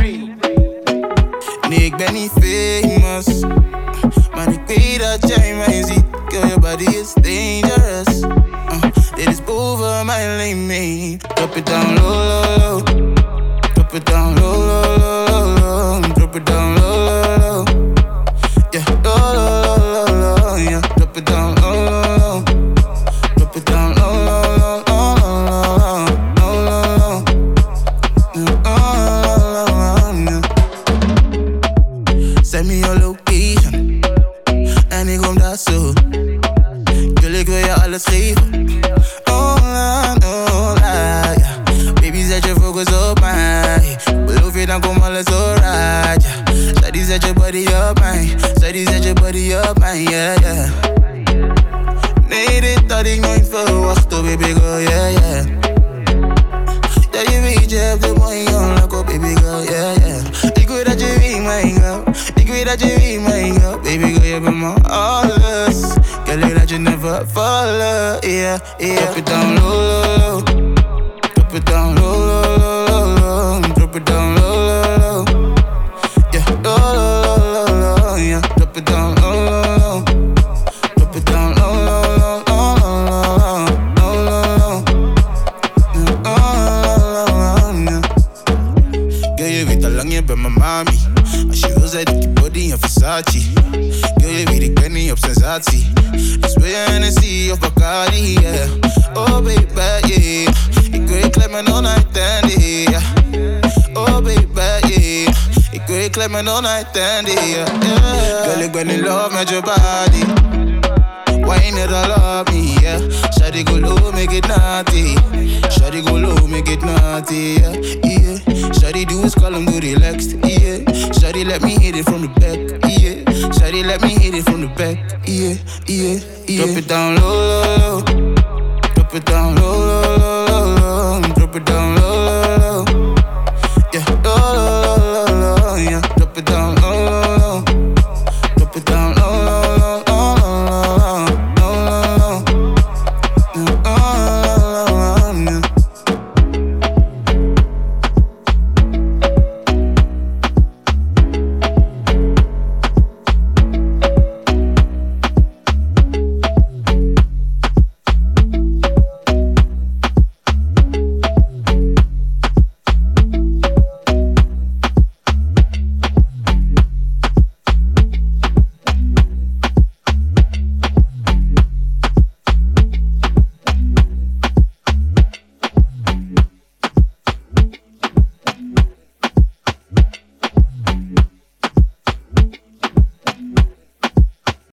free. Nee, ik ben niet famous. Maar ik weet dat jij mij ziet. Girl, your body is dangerous. Uh, dit is boven mijn limit. Drop it down low. Location. En ik kom daar zo. Girl, ik wil je alles geven. Oh, la, oh la, yeah. Baby, zet je focus op mij. Beloof je, dan komt alles alright, yeah. Shawty, zet je body op mij. Shawty, zet je body op mij, yeah, yeah. Nee, dit had ik nooit verwacht, oh baby girl, yeah, yeah. Ja, je weet, je hebt de mooie jongen, oh baby girl, dat je wie mijn girl. Baby girl, je bent mijn alles. Girl, ik dat je never fallen, yeah, yeah. Drop it down low, low, low. Drop it down low, low, low, low, low. Drop it down low, low, low. Yeah, low, low, low, low, low. Yeah, drop it down low, low, low. Drop it down low, low, low, low, low, low, low, low. Yeah, low, low, low, yeah. Girl, je weet al lang, je bent mijn mami. Als je wil, zet ik body in Versace. Girl, ik ben niet op sensatie. Dus wil je Hennessy of Bacardi, yeah. Oh, baby, yeah. Ik wil je klem en all night dandy, yeah. Oh, baby, yeah. Ik wil je klem en all night dandy, yeah. Girl, ik ben in love met je body. Wine it all up me, yeah. Shawty go low, make it naughty. Shawty go low, make it naughty, yeah. Yeah, yeah. Drop it down low, low, low. Drop it down low, low, low, low. Drop it down.